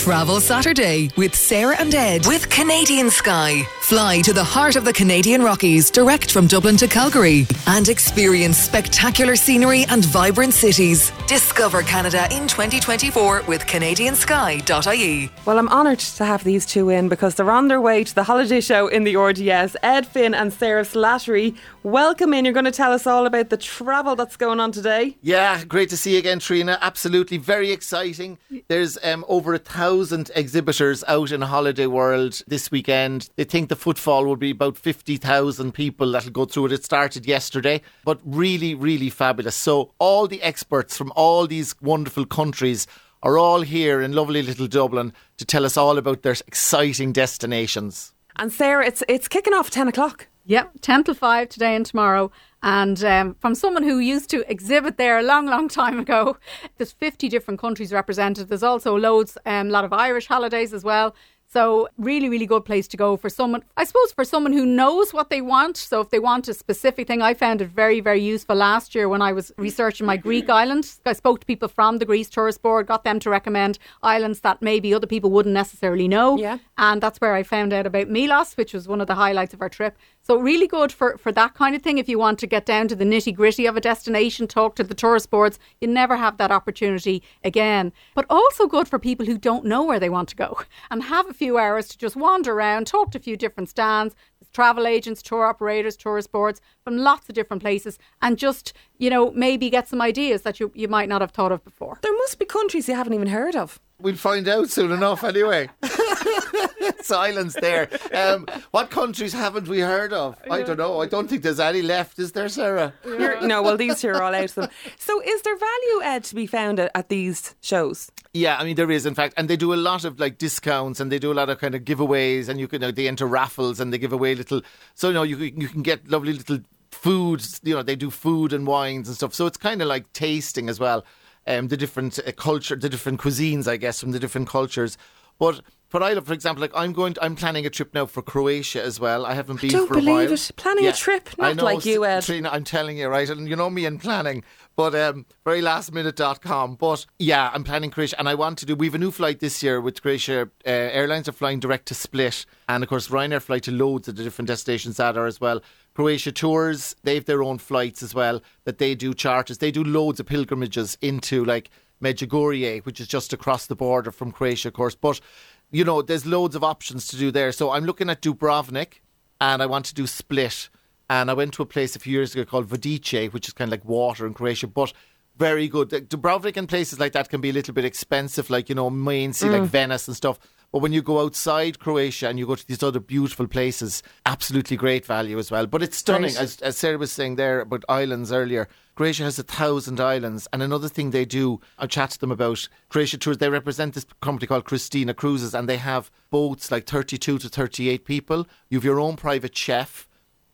Travel Saturday with Sarah and Ed with Canadian Sky. Fly to the heart of the Canadian Rockies direct from Dublin to Calgary and experience spectacular scenery and vibrant cities. Discover Canada in 2024 with CanadianSky.ie. Well, I'm honoured to have these two in because they're on their way to the holiday show in the RDS. Ed Finn and Sarah Slattery, welcome in. You're going to tell us all about the travel that's going on today. Yeah, great to see you again, Trina. Absolutely, very exciting. There's um, over a thousand exhibitors out in Holiday World this weekend. They think the footfall will be about 50,000 people that'll go through it. It started yesterday, but really, really fabulous. So, all the experts from all these wonderful countries are all here in lovely little Dublin to tell us all about their exciting destinations. And Sarah, it's it's kicking off 10 o'clock. Yep, 10 till 5 today and tomorrow. And um, from someone who used to exhibit there a long, long time ago, there's 50 different countries represented. There's also loads, a um, lot of Irish holidays as well. So really, really good place to go for someone. I suppose for someone who knows what they want. So if they want a specific thing, I found it very, very useful last year when I was researching my Greek island. I spoke to people from the Greece Tourist Board, got them to recommend islands that maybe other people wouldn't necessarily know. Yeah. And that's where I found out about Milos, which was one of the highlights of our trip. So really good for, for that kind of thing. If you want to get down to the nitty gritty of a destination, talk to the tourist boards, you never have that opportunity again. But also good for people who don't know where they want to go and have a few hours to just wander around, talk to a few different stands, travel agents, tour operators, tourist boards from lots of different places, and just, you know, maybe get some ideas that you, you might not have thought of before. There must be countries you haven't even heard of. We'll find out soon enough anyway. Silence there. Um, what countries haven't we heard of? I don't know. I don't think there's any left, is there, Sarah? You're, no, well, these two are all out of them. So, is there value, Ed, to be found at, at these shows? Yeah, I mean there is in fact, and they do a lot of like discounts, and they do a lot of kind of giveaways, and you can uh, they enter raffles, and they give away little. So you know you can- you can get lovely little foods. You know they do food and wines and stuff. So it's kind of like tasting as well. Um, the different uh, culture, the different cuisines, I guess, from the different cultures. But what I love, for example, like I'm going, to, I'm planning a trip now for Croatia as well. I haven't been don't for a believe while. it. Planning a trip, I not know, like you, Ed. Trina, I'm telling you, right? And you know me in planning, but um, very lastminute.com. But yeah, I'm planning Croatia, and I want to do. We have a new flight this year with Croatia. Uh, airlines are flying direct to Split, and of course, Ryanair fly to loads of the different destinations that are as well. Croatia Tours, they have their own flights as well that they do charters. They do loads of pilgrimages into like Medjugorje, which is just across the border from Croatia, of course. But you know, there's loads of options to do there. So I'm looking at Dubrovnik, and I want to do Split. And I went to a place a few years ago called Vodice, which is kind of like water in Croatia, but very good. Dubrovnik and places like that can be a little bit expensive, like, you know, main sea, like mm. Venice and stuff. But when you go outside Croatia and you go to these other beautiful places, absolutely great value as well. But it's stunning, as, as Sarah was saying there about islands earlier. Croatia has a thousand islands, and another thing they do, I chat to them about Croatia tours. They represent this company called Christina Cruises, and they have boats like thirty-two to thirty-eight people. You have your own private chef,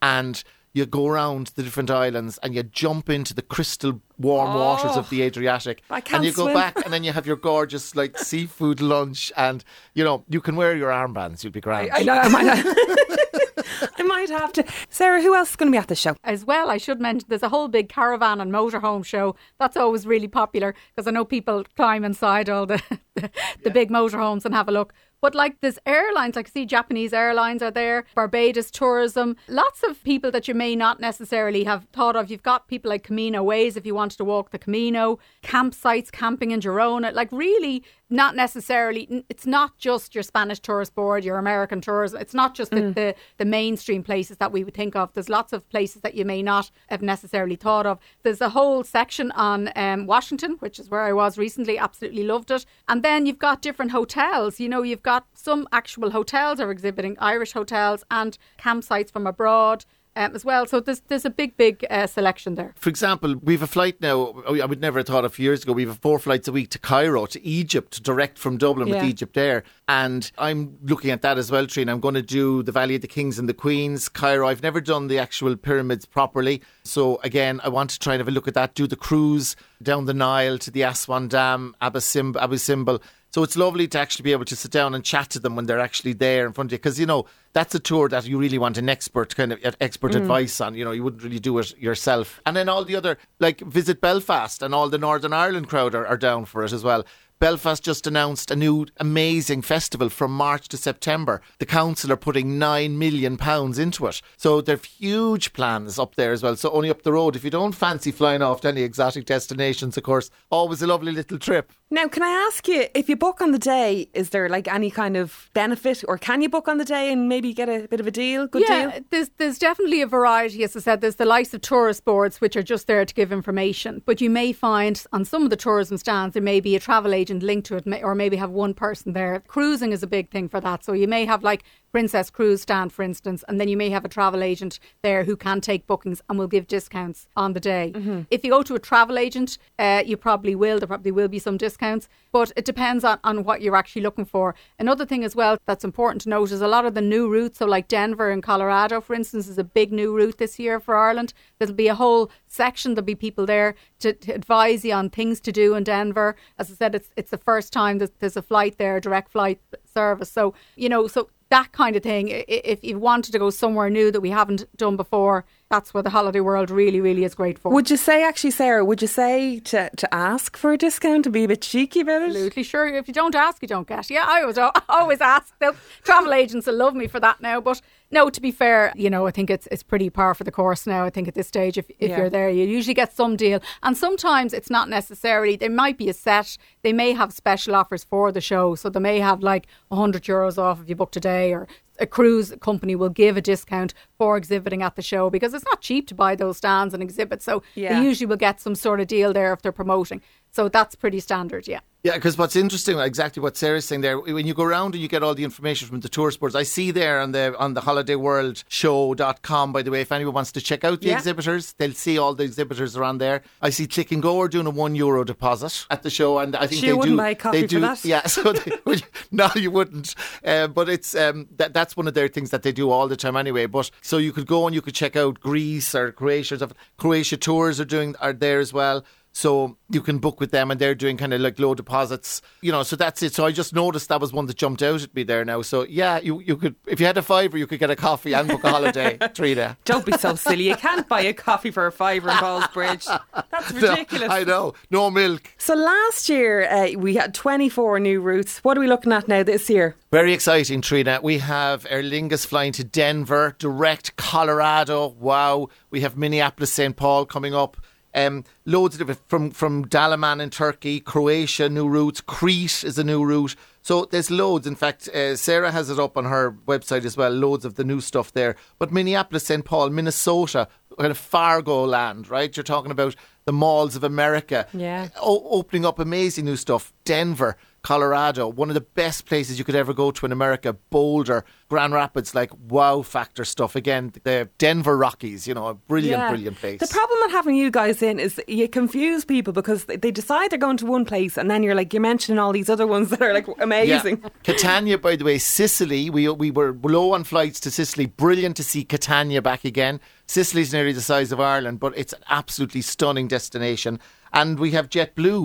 and you go around the different islands and you jump into the crystal warm waters of the oh, Adriatic, I can't and you go back, and then you have your gorgeous like seafood lunch, and you know you can wear your armbands. You'll be grand. I know, I might, I might have to. Sarah, who else is going to be at the show? As well, I should mention there's a whole big caravan and motorhome show. That's always really popular because I know people climb inside all the the, big motorhomes and have a look. But like there's airlines, like see Japanese airlines are there, Barbados tourism, lots of people that you may not necessarily have thought of. You've got people like Camino Ways if you wanted to walk the Camino, campsites, camping in Girona, like really not necessarily it's not just your Spanish tourist board, your American tourism. It's not just the, the, the mainstream places that we would think of. There's lots of places that you may not have necessarily thought of. There's a whole section on um, Washington, which is where I was recently, absolutely loved it. And then you've got different hotels. You know, you've got some actual hotels are exhibiting Irish hotels and campsites from abroad. Um, as well, so there's there's a big big uh, selection there. For example, we have a flight now. oh, I would never have thought a few years ago. We have four flights a week to Cairo, to Egypt, direct from Dublin Yeah. with Egypt Air. And I'm looking at that as well, Trina. I'm going to do the Valley of the Kings and the Queens, Cairo. I've never done the actual pyramids properly. So again, I want to try and have a look at that. Do the cruise down the Nile to the Aswan Dam, Abu Sim- Abu Simbel. So it's lovely to actually be able to sit down and chat to them when they're actually there in front of you. Because, you know, that's a tour that you really want an expert kind of expert mm. advice on. You know, you wouldn't really do it yourself. And then all the other, like Visit Belfast and all the Northern Ireland crowd are, are down for it as well. Belfast just announced a new amazing festival from March to September. The council are putting nine million pounds into it, so they've huge plans up there as well. So only up the road. If you don't fancy flying off to any exotic destinations, of course, always a lovely little trip. Now, can I ask you, if you book on the day, is there like any kind of benefit, or can you book on the day and maybe get a bit of a deal, good yeah, deal? there's there's definitely a variety. As I said, there's the likes of tourist boards which are just there to give information, but you may find on some of the tourism stands there may be a travel agent linked to it, or maybe have one person there. Cruising is a big thing for that, so you may have like Princess Cruise stand, for instance, and then you may have a travel agent there who can take bookings and will give discounts on the day. Mm-hmm. If you go to a travel agent, uh, you probably will. There probably will be some discounts, but it depends on, on what you're actually looking for. Another thing as well that's important to note is a lot of the new routes, so like Denver and Colorado, for instance, is a big new route this year for Ireland. There'll be a whole section, there'll be people there to, to advise you on things to do in Denver. As I said, it's, it's the first time that there's a flight there, a direct flight service. So, you know, so that kind of thing. If you wanted to go somewhere new that we haven't done before, that's what the holiday world really, really is great for. Would you say, actually, Sarah, would you say to, to ask for a discount to be a bit cheeky about it? Absolutely, sure. If you don't ask, you don't get. Yeah, I always, always ask. The travel agents will love me for that now. But no, to be fair, you know, I think it's it's pretty par for the course now. I think at this stage, if, if Yeah. you're there, you usually get some deal. And sometimes it's not necessarily, there might be a set, they may have special offers for the show. So they may have like 100 euros off if you book today or a cruise company will give a discount for exhibiting at the show because it's not cheap to buy those stands and exhibits. So Yeah. they usually will get some sort of deal there if they're promoting. So that's pretty standard, yeah. Yeah, because what's interesting, exactly what Sarah's saying there, when you go around and you get all the information from the tourist boards, I see there on the on the holidayworldshow.com, by the way, if anyone wants to check out the Yeah. exhibitors, they'll see all the exhibitors around there. I see Click and Go are doing a one euro deposit at the show, and I think Sure they wouldn't do. buy a coffee they for do, that. Yeah, so they, no, you wouldn't. Uh, but it's um, that, that's one of their things that they do all the time anyway. But so you could go and you could check out Greece or Croatia. Croatia tours are doing are there as well. So you can book with them and they're doing kind of like low deposits, you know. So that's it. So I just noticed that was one that jumped out at me there now. So yeah, you, you could, if you had a fiver, you could get a coffee and book a holiday, Trina. Don't be so silly. You can't buy a coffee for a fiver in Ballsbridge. That's ridiculous. I know. No milk. So last year uh, we had 24 new routes. What are we looking at now this year? Very exciting, Trina. We have Aer Lingus flying to Denver, direct Colorado. Wow. We have Minneapolis St. Paul coming up. Um, loads of different from from Dalaman in Turkey, Croatia, new routes. Crete is a new route. So there's loads. In fact, uh, Sarah has it up on her website as well. Loads of the new stuff there. But Minneapolis, St. Paul, Minnesota, kind of Fargo land, right? You're talking about the malls of America. Yeah. O- opening up amazing new stuff. Denver, Colorado, one of the best places you could ever go to in America. Boulder, Grand Rapids, like wow factor stuff. Again, the Denver Rockies, you know, a brilliant, Yeah. brilliant place. The problem with having you guys in is you confuse people because they- they decide they're going to one place and then you're like, you're mentioning all these other ones that are like amazing. Yeah. Catania, by the way, Sicily. We we were low on flights to Sicily. Brilliant to see Catania back again. Sicily's nearly the size of Ireland, but it's an absolutely stunning destination. And we have JetBlue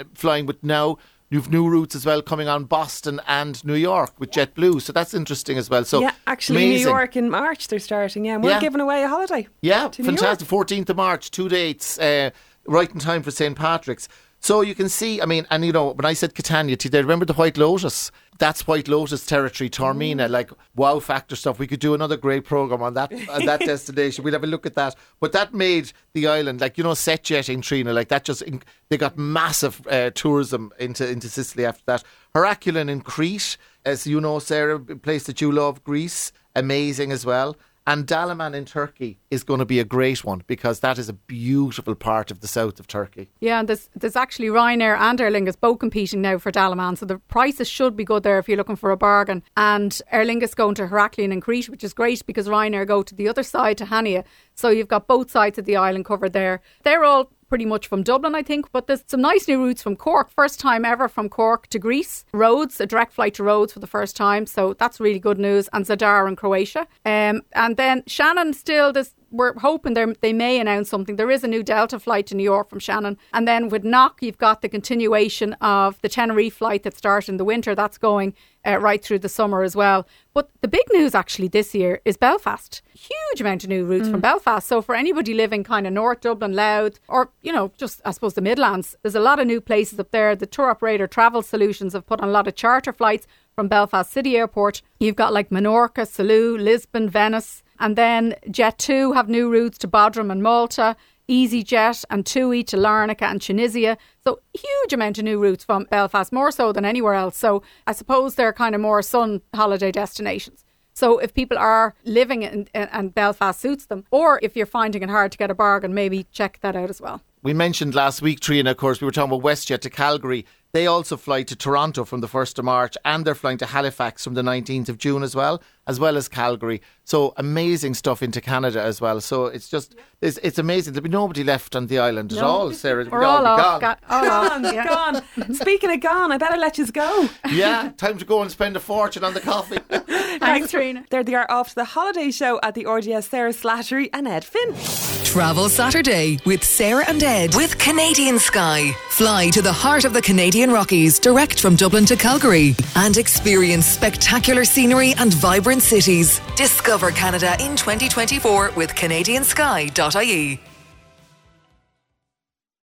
uh, flying with now. You've new routes as well coming on Boston and New York with JetBlue, so that's interesting as well. So yeah, actually, New. York in March they're starting. Yeah, and we're Yeah. giving away a holiday. Yeah, fantastic. 14th of March, two dates, uh, right in time for St. Patrick's. So you can see, I mean, and you know, when I said Catania, do you remember the White Lotus? That's White Lotus territory, Taormina, like wow factor stuff. We could do another great program on that on that destination. We'd have a look at that. But that made the island, like you know, set jetting Trina, like that. Just they got massive uh, tourism into into Sicily after that. Heraklion in Crete, as you know, Sarah, a place that you love, Greece, amazing as well. And Dalaman in Turkey is going to be a great one because that is a beautiful part of the south of Turkey. Yeah, and there's there's actually Ryanair and Aer Lingus both competing now for Dalaman, so the prices should be good there if you're looking for a bargain. And Aer Lingus going to Heraklion and Crete, which is great because Ryanair go to the other side to Hania, so you've got both sides of the island covered there. They're all pretty much from Dublin, I think, but there's some nice new routes from Cork. First time ever from Cork to Greece. Rhodes, a direct flight to Rhodes for the first time, so that's really good news. And Zadar in Croatia. Um, and then Shannon still, there's we're hoping they may announce something. There is a new Delta flight to New York from Shannon. And then with Knock, you've got the continuation of the Tenerife flight that started in the winter. That's going uh, right through the summer as well. But the big news actually this year is Belfast. Huge amount of new routes mm. from Belfast. So for anybody living kind of North Dublin, Louth, or, you know, just I suppose the Midlands, there's a lot of new places up there. The tour operator Travel Solutions have put on a lot of charter flights from Belfast City Airport. You've got like Menorca, Salou, Lisbon, Venice. And then Jet2 have new routes to Bodrum and Malta. EasyJet and TUI to Larnaca and Tunisia. So huge amount of new routes from Belfast, more so than anywhere else. So I suppose they're kind of more sun holiday destinations. So if people are living in, in, and Belfast suits them, or if you're finding it hard to get a bargain, maybe check that out as well. We mentioned last week, Trina, of course, we were talking about WestJet to Calgary. They also fly to Toronto from the 1st of March and they're flying to Halifax from the 19th of June as well, as well as Calgary. So amazing stuff into Canada as well. So it's just, it's, it's amazing. There'll be nobody left on the island no. at all, Sarah. We're all, all off. Gone. all gone, yeah. gone. Speaking of gone, I better let you go. Yeah, time to go and spend a fortune on the coffee. Thanks, Trina. There they are off to the holiday show at the RDS Sarah Slattery and Ed Finn. Travel Saturday with Sarah and Ed with Canadian Sky. Fly to the heart of the Canadian Rockies direct from Dublin to Calgary and experience spectacular scenery and vibrant cities. Discover Canada in 2024 with CanadianSky.ie.